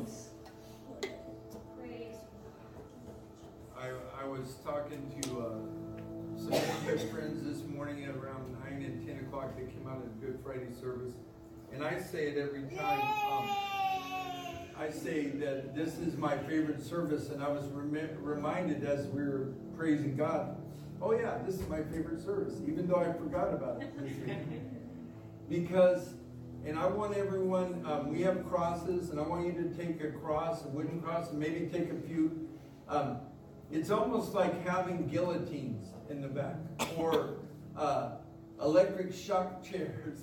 Um, I, I was talking to uh, some of my friends this morning at around 9 and 10 o'clock. They came out of Good Friday service. And I say it every time. Um, I say that this is my favorite service. And I was rem- reminded as we were praising God, oh, yeah, this is my favorite service, even though I forgot about it. Because and I want everyone, um, we have crosses, and I want you to take a cross, a wooden cross, and maybe take a few. Um, it's almost like having guillotines in the back or uh, electric shock chairs.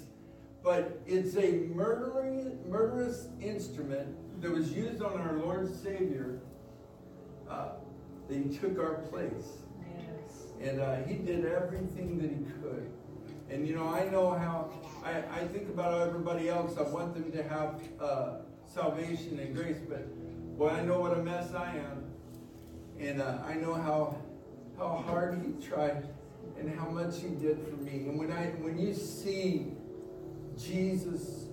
But it's a murdering, murderous instrument that was used on our Lord Savior. Uh, that he took our place. Yes. And uh, he did everything that he could. And you know, I know how I, I think about everybody else. I want them to have uh, salvation and grace, but boy, I know what a mess I am, and uh, I know how how hard he tried and how much he did for me. And when I when you see Jesus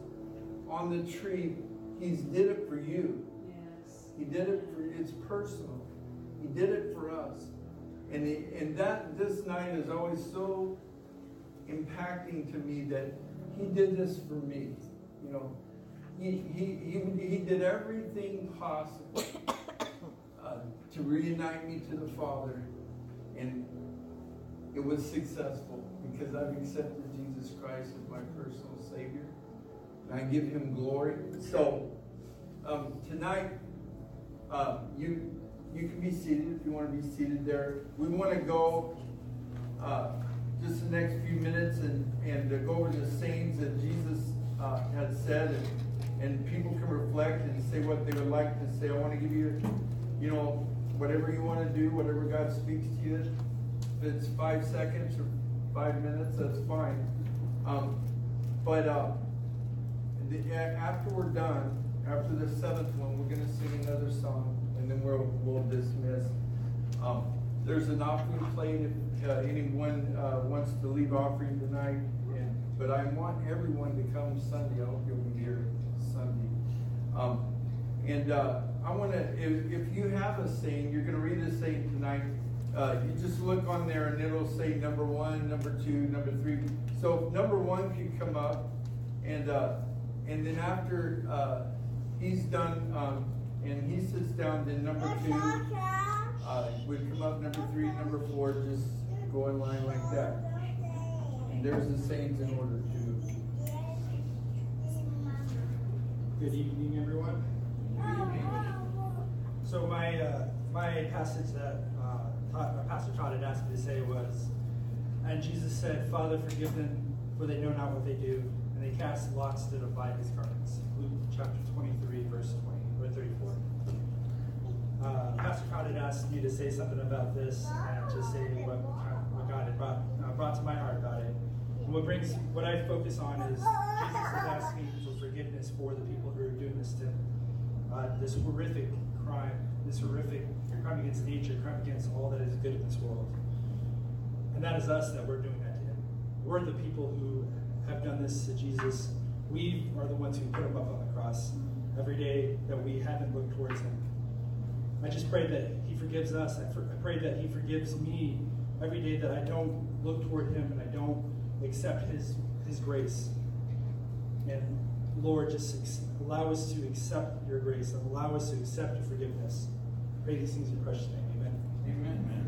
on the tree, he's did it for you. Yes. He did it for it's personal. He did it for us. And, he, and that this night is always so impacting to me that he did this for me. You know, he, he, he, he did everything possible uh, to reunite me to the Father. And it was successful because I've accepted Jesus Christ as my personal Savior. And I give him glory. So, um, tonight, uh, you you can be seated if you want to be seated there. We want to go uh, just the next few minutes and, and go over the sayings that Jesus uh, had said, and, and people can reflect and say what they would like to say. I want to give you, you know, whatever you want to do, whatever God speaks to you. If it's five seconds or five minutes, that's fine. Um, but uh, the, after we're done, after the seventh one, we're going to sing another song, and then we'll, we'll dismiss. Um, there's an offering plate if uh, anyone uh, wants to leave offering tonight. And, but I want everyone to come Sunday. I hope you'll be here Sunday. Um, and uh, I want to, if, if, you have a saying, you're going to read a saying tonight. Uh, you just look on there and it'll say number one, number two, number three. So number one can come up, and uh, and then after uh, he's done um, and he sits down, then number two uh, would come up number three, number four, just go in line like that. And there's the saints in order too. Good evening, everyone. So my uh, my passage that uh, Pastor Todd had asked me to say was, and Jesus said, "Father, forgive them, for they know not what they do." And they cast lots to divide his garments. Luke chapter 23, verse 20 or 34 uh, Todd had asked me to say something about this and to say what, what God had brought, uh, brought to my heart about it. And what brings, what I focus on is Jesus is asking for forgiveness for the people who are doing this to. Uh, this horrific crime, this horrific crime against nature, crime against all that is good in this world. And that is us that we're doing that to him. We're the people who have done this to Jesus. We are the ones who put him up on the cross every day that we haven't looked towards him. I just pray that He forgives us. I, for, I pray that He forgives me every day that I don't look toward Him and I don't accept His His grace. And Lord, just allow us to accept Your grace and allow us to accept Your forgiveness. I pray these things in precious name. Amen. Amen.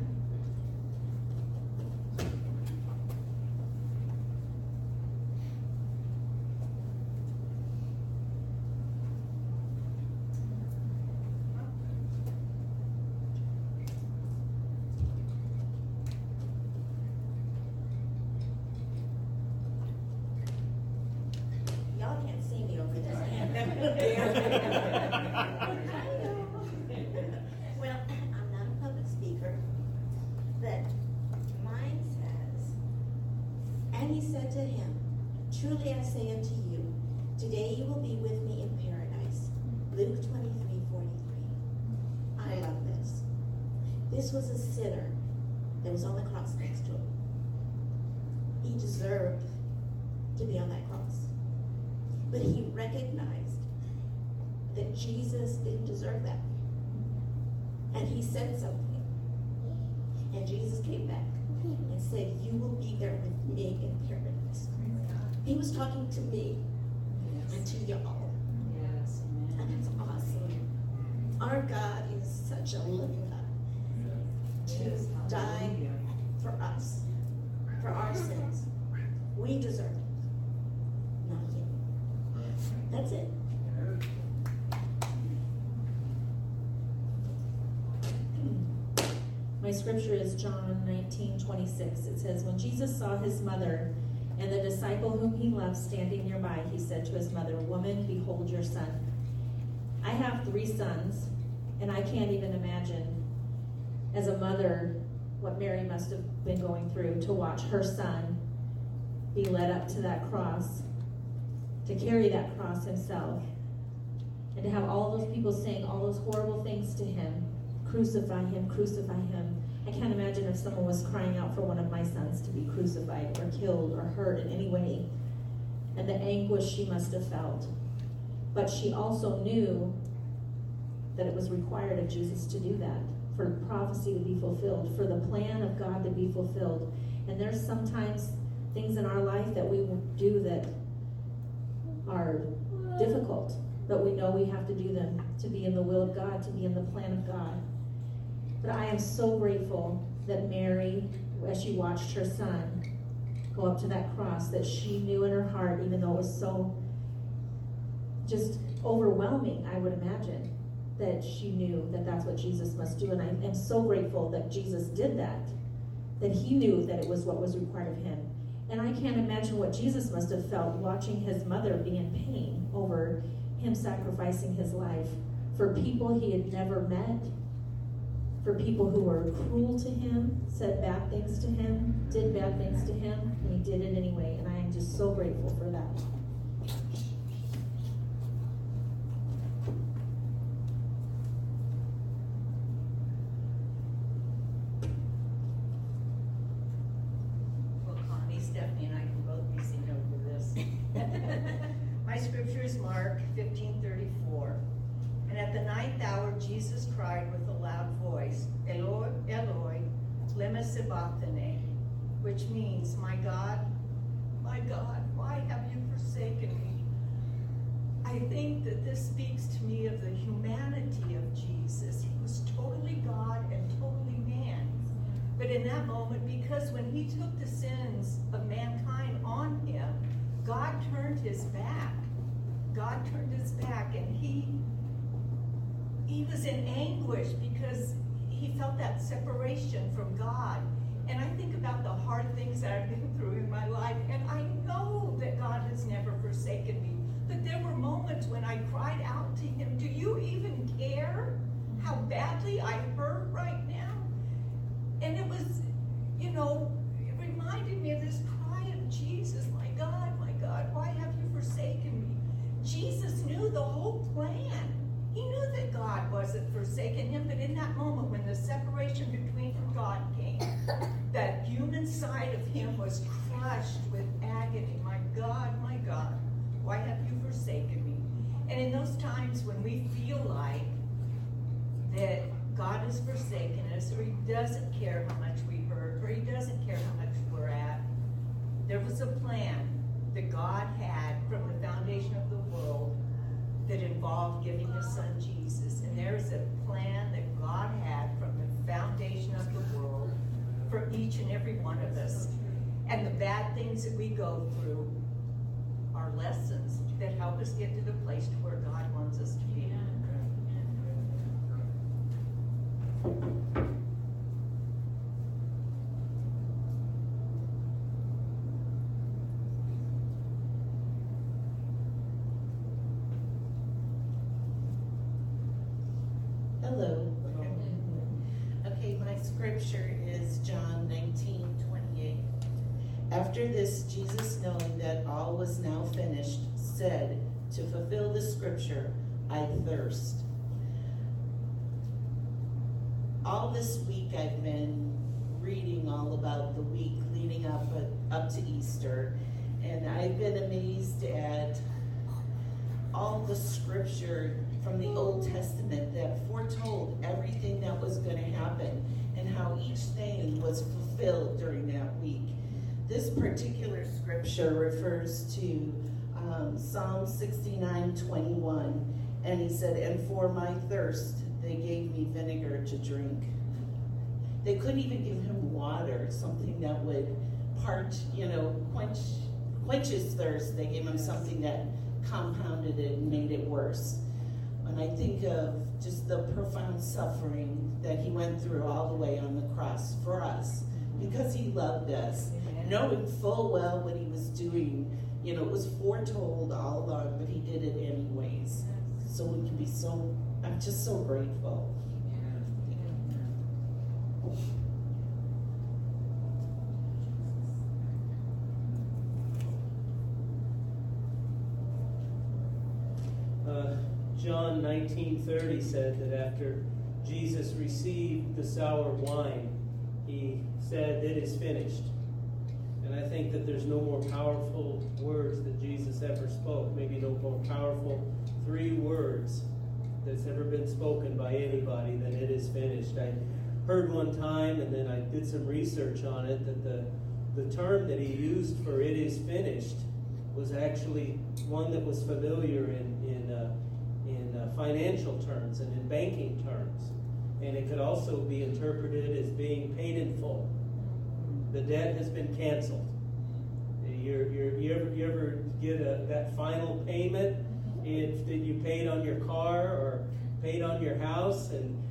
To him. He deserved to be on that cross. But he recognized that Jesus didn't deserve that. And he said something. And Jesus came back and said, You will be there with me in paradise. He was talking to me and to y'all. Yes, And amen. it's awesome. Our God is such a living God to Yes, die hallelujah. for us, for our sins. We deserve it, not Him. That's it. Hmm. My scripture is John 19, 26. It says, When Jesus saw his mother and the disciple whom he loved standing nearby, he said to his mother, Woman, behold your son. I have three sons, and I can't even imagine, as a mother, what Mary must have been going through to watch her son be led up to that cross, to carry that cross himself, and to have all those people saying all those horrible things to him crucify him, crucify him. I can't imagine if someone was crying out for one of my sons to be crucified or killed or hurt in any way, and the anguish she must have felt. But she also knew that it was required of Jesus to do that, for prophecy to be fulfilled, for the plan of God to be fulfilled. And there's sometimes things in our life that we do that are difficult, but we know we have to do them to be in the will of God, to be in the plan of God. But I am so grateful that Mary, as she watched her son go up to that cross, that she knew in her heart, even though it was so just overwhelming, I would imagine, that she knew that that's what Jesus must do. And I am so grateful that Jesus did that, that he knew that it was what was required of him. And I can't imagine what Jesus must have felt watching his mother be in pain over him sacrificing his life for people he had never met, for people who were cruel to him, said bad things to him, did bad things to him, and he did it anyway. And I am just so grateful for that. Well, Connie, Stephanie, and I can both be seen over this. My scripture is Mark fifteen thirty-four. And at the ninth hour, Jesus cried with a loud voice, Eloi, Eloi, lema sabachthani, which means, My God, my God, why have you forsaken me? I think that this speaks to me of the humanity of Jesus. He was totally God and totally man. But in that moment, because when he took the sins of mankind on him, God turned his back. God turned his back and he he was in anguish because he felt that separation from God. And I think about the hard things that I've been through in my life, and I know that God has never forsaken me. But there were moments when I cried out to him, Do you even care how badly I hurt right now? And it was, you know, it reminded me of this cry of Jesus, my God, my God, why have you forsaken me? Jesus knew the whole plan. He knew that God wasn't forsaking him, but in that moment when the separation between him and God came, that human side of him was crushed with agony. My God, my God, why have you forsaken me? And in those times when we feel like that God has forsaken us, or He doesn't care how much we hurt, or He doesn't care how much we're at. There was a plan that God had from the foundation of the world that involved giving His Son Jesus. And there is a plan that God had from the foundation of the world for each and every one of us. And the bad things that we go through are lessons that help us get to the place to where God wants us to be. Hello. Okay, my scripture is John nineteen twenty-eight. After this, Jesus, knowing that all was now finished, said, to fulfill the scripture, I thirst. All this week I've been reading all about the week leading up, up to Easter, and I've been amazed at all the scripture from the Old Testament that foretold everything that was going to happen and how each thing was fulfilled during that week. This particular scripture refers to um, Psalm 69 21. And he said, And for my thirst, they gave me vinegar to drink. They couldn't even give him water, something that would part, you know, quench, quench his thirst. They gave him something that compounded it and made it worse. When I think of just the profound suffering that he went through all the way on the cross for us, because he loved us, knowing full well what he was doing, you know, it was foretold all along, but he did it anyways. So we can be so, I'm just so grateful. Uh, John 19:30 said that after Jesus received the sour wine, he said, "It is finished." And I think that there's no more powerful words that Jesus ever spoke. Maybe no more powerful three words that's ever been spoken by anybody than "It is finished." I heard one time, and then I did some research on it, that the the term that he used for "It is finished" was actually one that was familiar in in uh, in uh, financial terms and in banking terms, and it could also be interpreted as being paid in full. The debt has been canceled. You're, you ever you ever get a, that final payment if that you paid on your car or paid on your house, and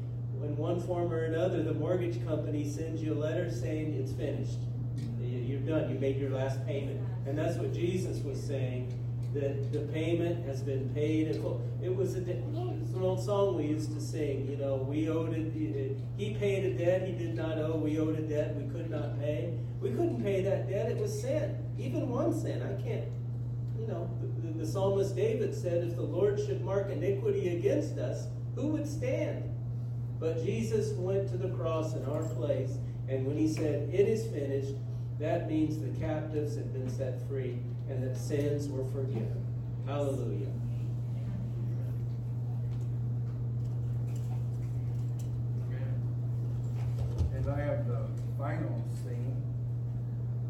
in one form or another, the mortgage company sends you a letter saying it's finished. You- You're done. You made your last payment. And that's what Jesus was saying, that the payment has been paid. It was a, it's an old song we used to sing, you know, we owed it, he paid a debt he did not owe, we owed a debt we could not pay. We couldn't pay that debt, it was sin, even one sin, I can't, you know, the, the, psalmist David said, if the Lord should mark iniquity against us, who would stand? But Jesus went to the cross in our place, and when he said, It is finished, that means the captives had been set free and that sins were forgiven. Hallelujah. And I have the final scene,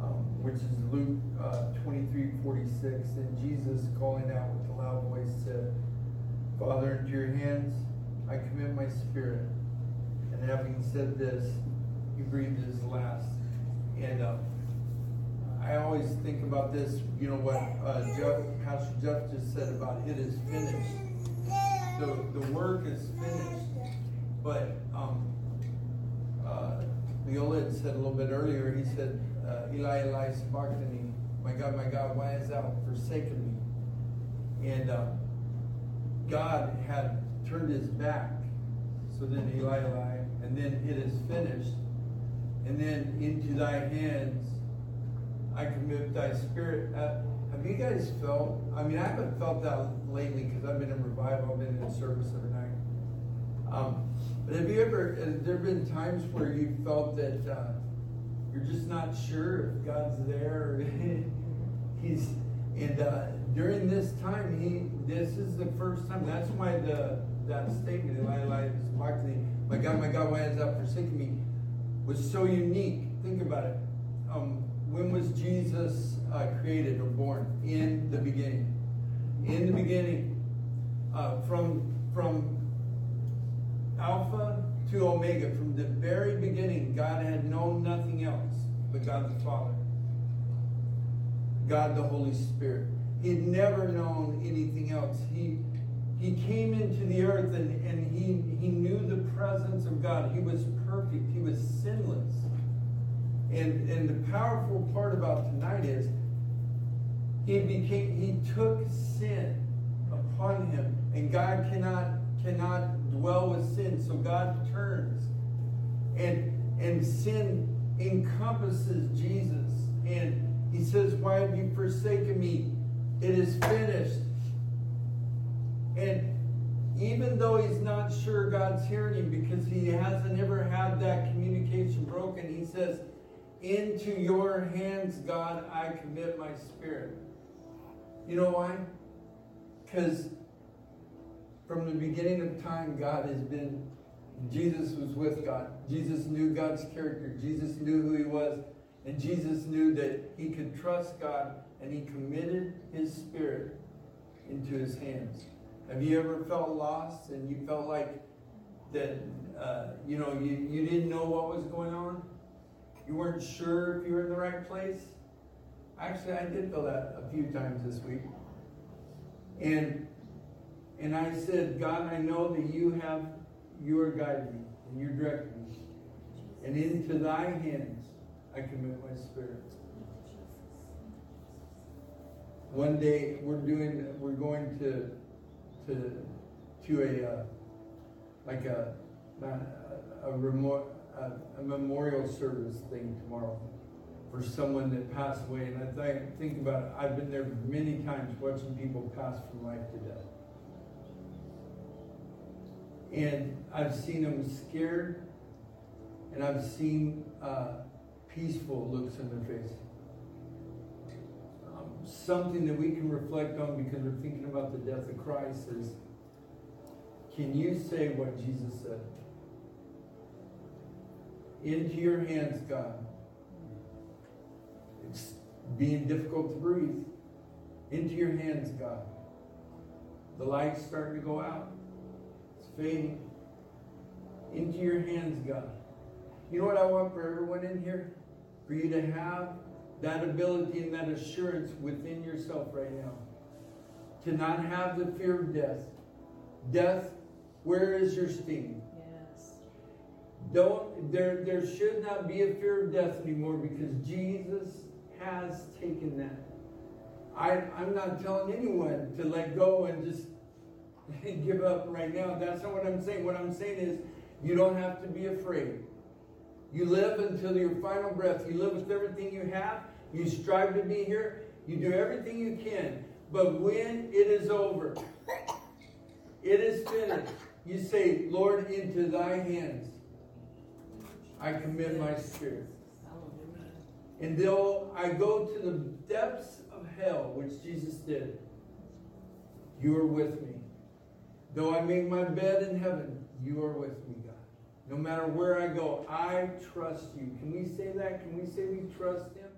um, which is Luke uh, 23 46. And Jesus, calling out with a loud voice, said, Father, into your hands I commit my spirit. And having said this, he breathed his last. And uh, I always think about this, you know, what uh, Jeff, Pastor Jeff just said about it is finished. The, the work is finished. But um, uh, said a little bit earlier, he said, uh, Eli, Eli, sabachthani, my God, my God, why has thou forsaken me? And uh, God had turned his back. So then Eli, Eli, and then it is finished. And then into thy hands I commit thy spirit. Uh, have you guys felt, I mean, I haven't felt that lately because I've been in revival, I've been in service every night. Um, but have you ever, has there been times where you felt that uh, you're just not sure if God's there? He's, and uh, during this time, he, this is the first time. That's why the that statement, Eli, Eli, sabachthani, my God, my God, why has thou forsaken me, was so unique. Think about it. Um, when was Jesus uh, created or born? In the beginning. In the beginning, uh, from from Alpha to Omega, from the very beginning, God had known nothing else but God the Father, God the Holy Spirit. He had never known anything else. He he came into the earth and, and he, he knew the presence of God. He was perfect. He was sinless. And and the powerful part about tonight is he became he took sin upon him. And God cannot cannot dwell with sin. So God turns. And and sin encompasses Jesus. And he says, Why have you forsaken me? It is finished. And even though he's not sure God's hearing him because he hasn't ever had that communication broken, he says, Into your hands, God, I commit my spirit. You know why? Because From the beginning of time, God has been, Jesus was with God. Jesus knew God's character. Jesus knew who he was. And Jesus knew that he could trust God and he committed his spirit into his hands. Have you ever felt lost and you felt like that, uh, you know, you, you didn't know what was going on? You weren't sure if you were in the right place? Actually, I did feel that a few times this week. And and I said, God, I know that you have you are guiding me and you're directing me. And into thy hands I commit my spirit. One day we're doing we're going to to to a uh, like a a, a, a, memorial service thing tomorrow for someone that passed away. And I think, think about it, I've been there many times watching people pass from life to death. And I've seen them scared, and I've seen uh, peaceful looks in their face. Um, something that we can reflect on because we're thinking about the death of Christ is can you say what Jesus said? Into your hands, God. It's being difficult to breathe. Into your hands, God. The light's starting to go out. Fading. Into your hands, God. You know what I want for everyone in here? For you to have that ability and that assurance within yourself right now. To not have the fear of death. Death, where is your sting? Yes. Don't there there should not be a fear of death anymore because Jesus has taken that. I, I'm not telling anyone to let go and just give up right now. That's not what I'm saying. What I'm saying is you don't have to be afraid. You live until your final breath. You live with everything you have. You strive to be here. You do everything you can. But when it is over, it is finished. You say, Lord, into thy hands I commit my spirit. And though I go to the depths of hell, which Jesus did, you are with me. Though I make my bed in heaven, you are with me, God. No matter where I go, I trust you. Can we say that? Can we say we trust him?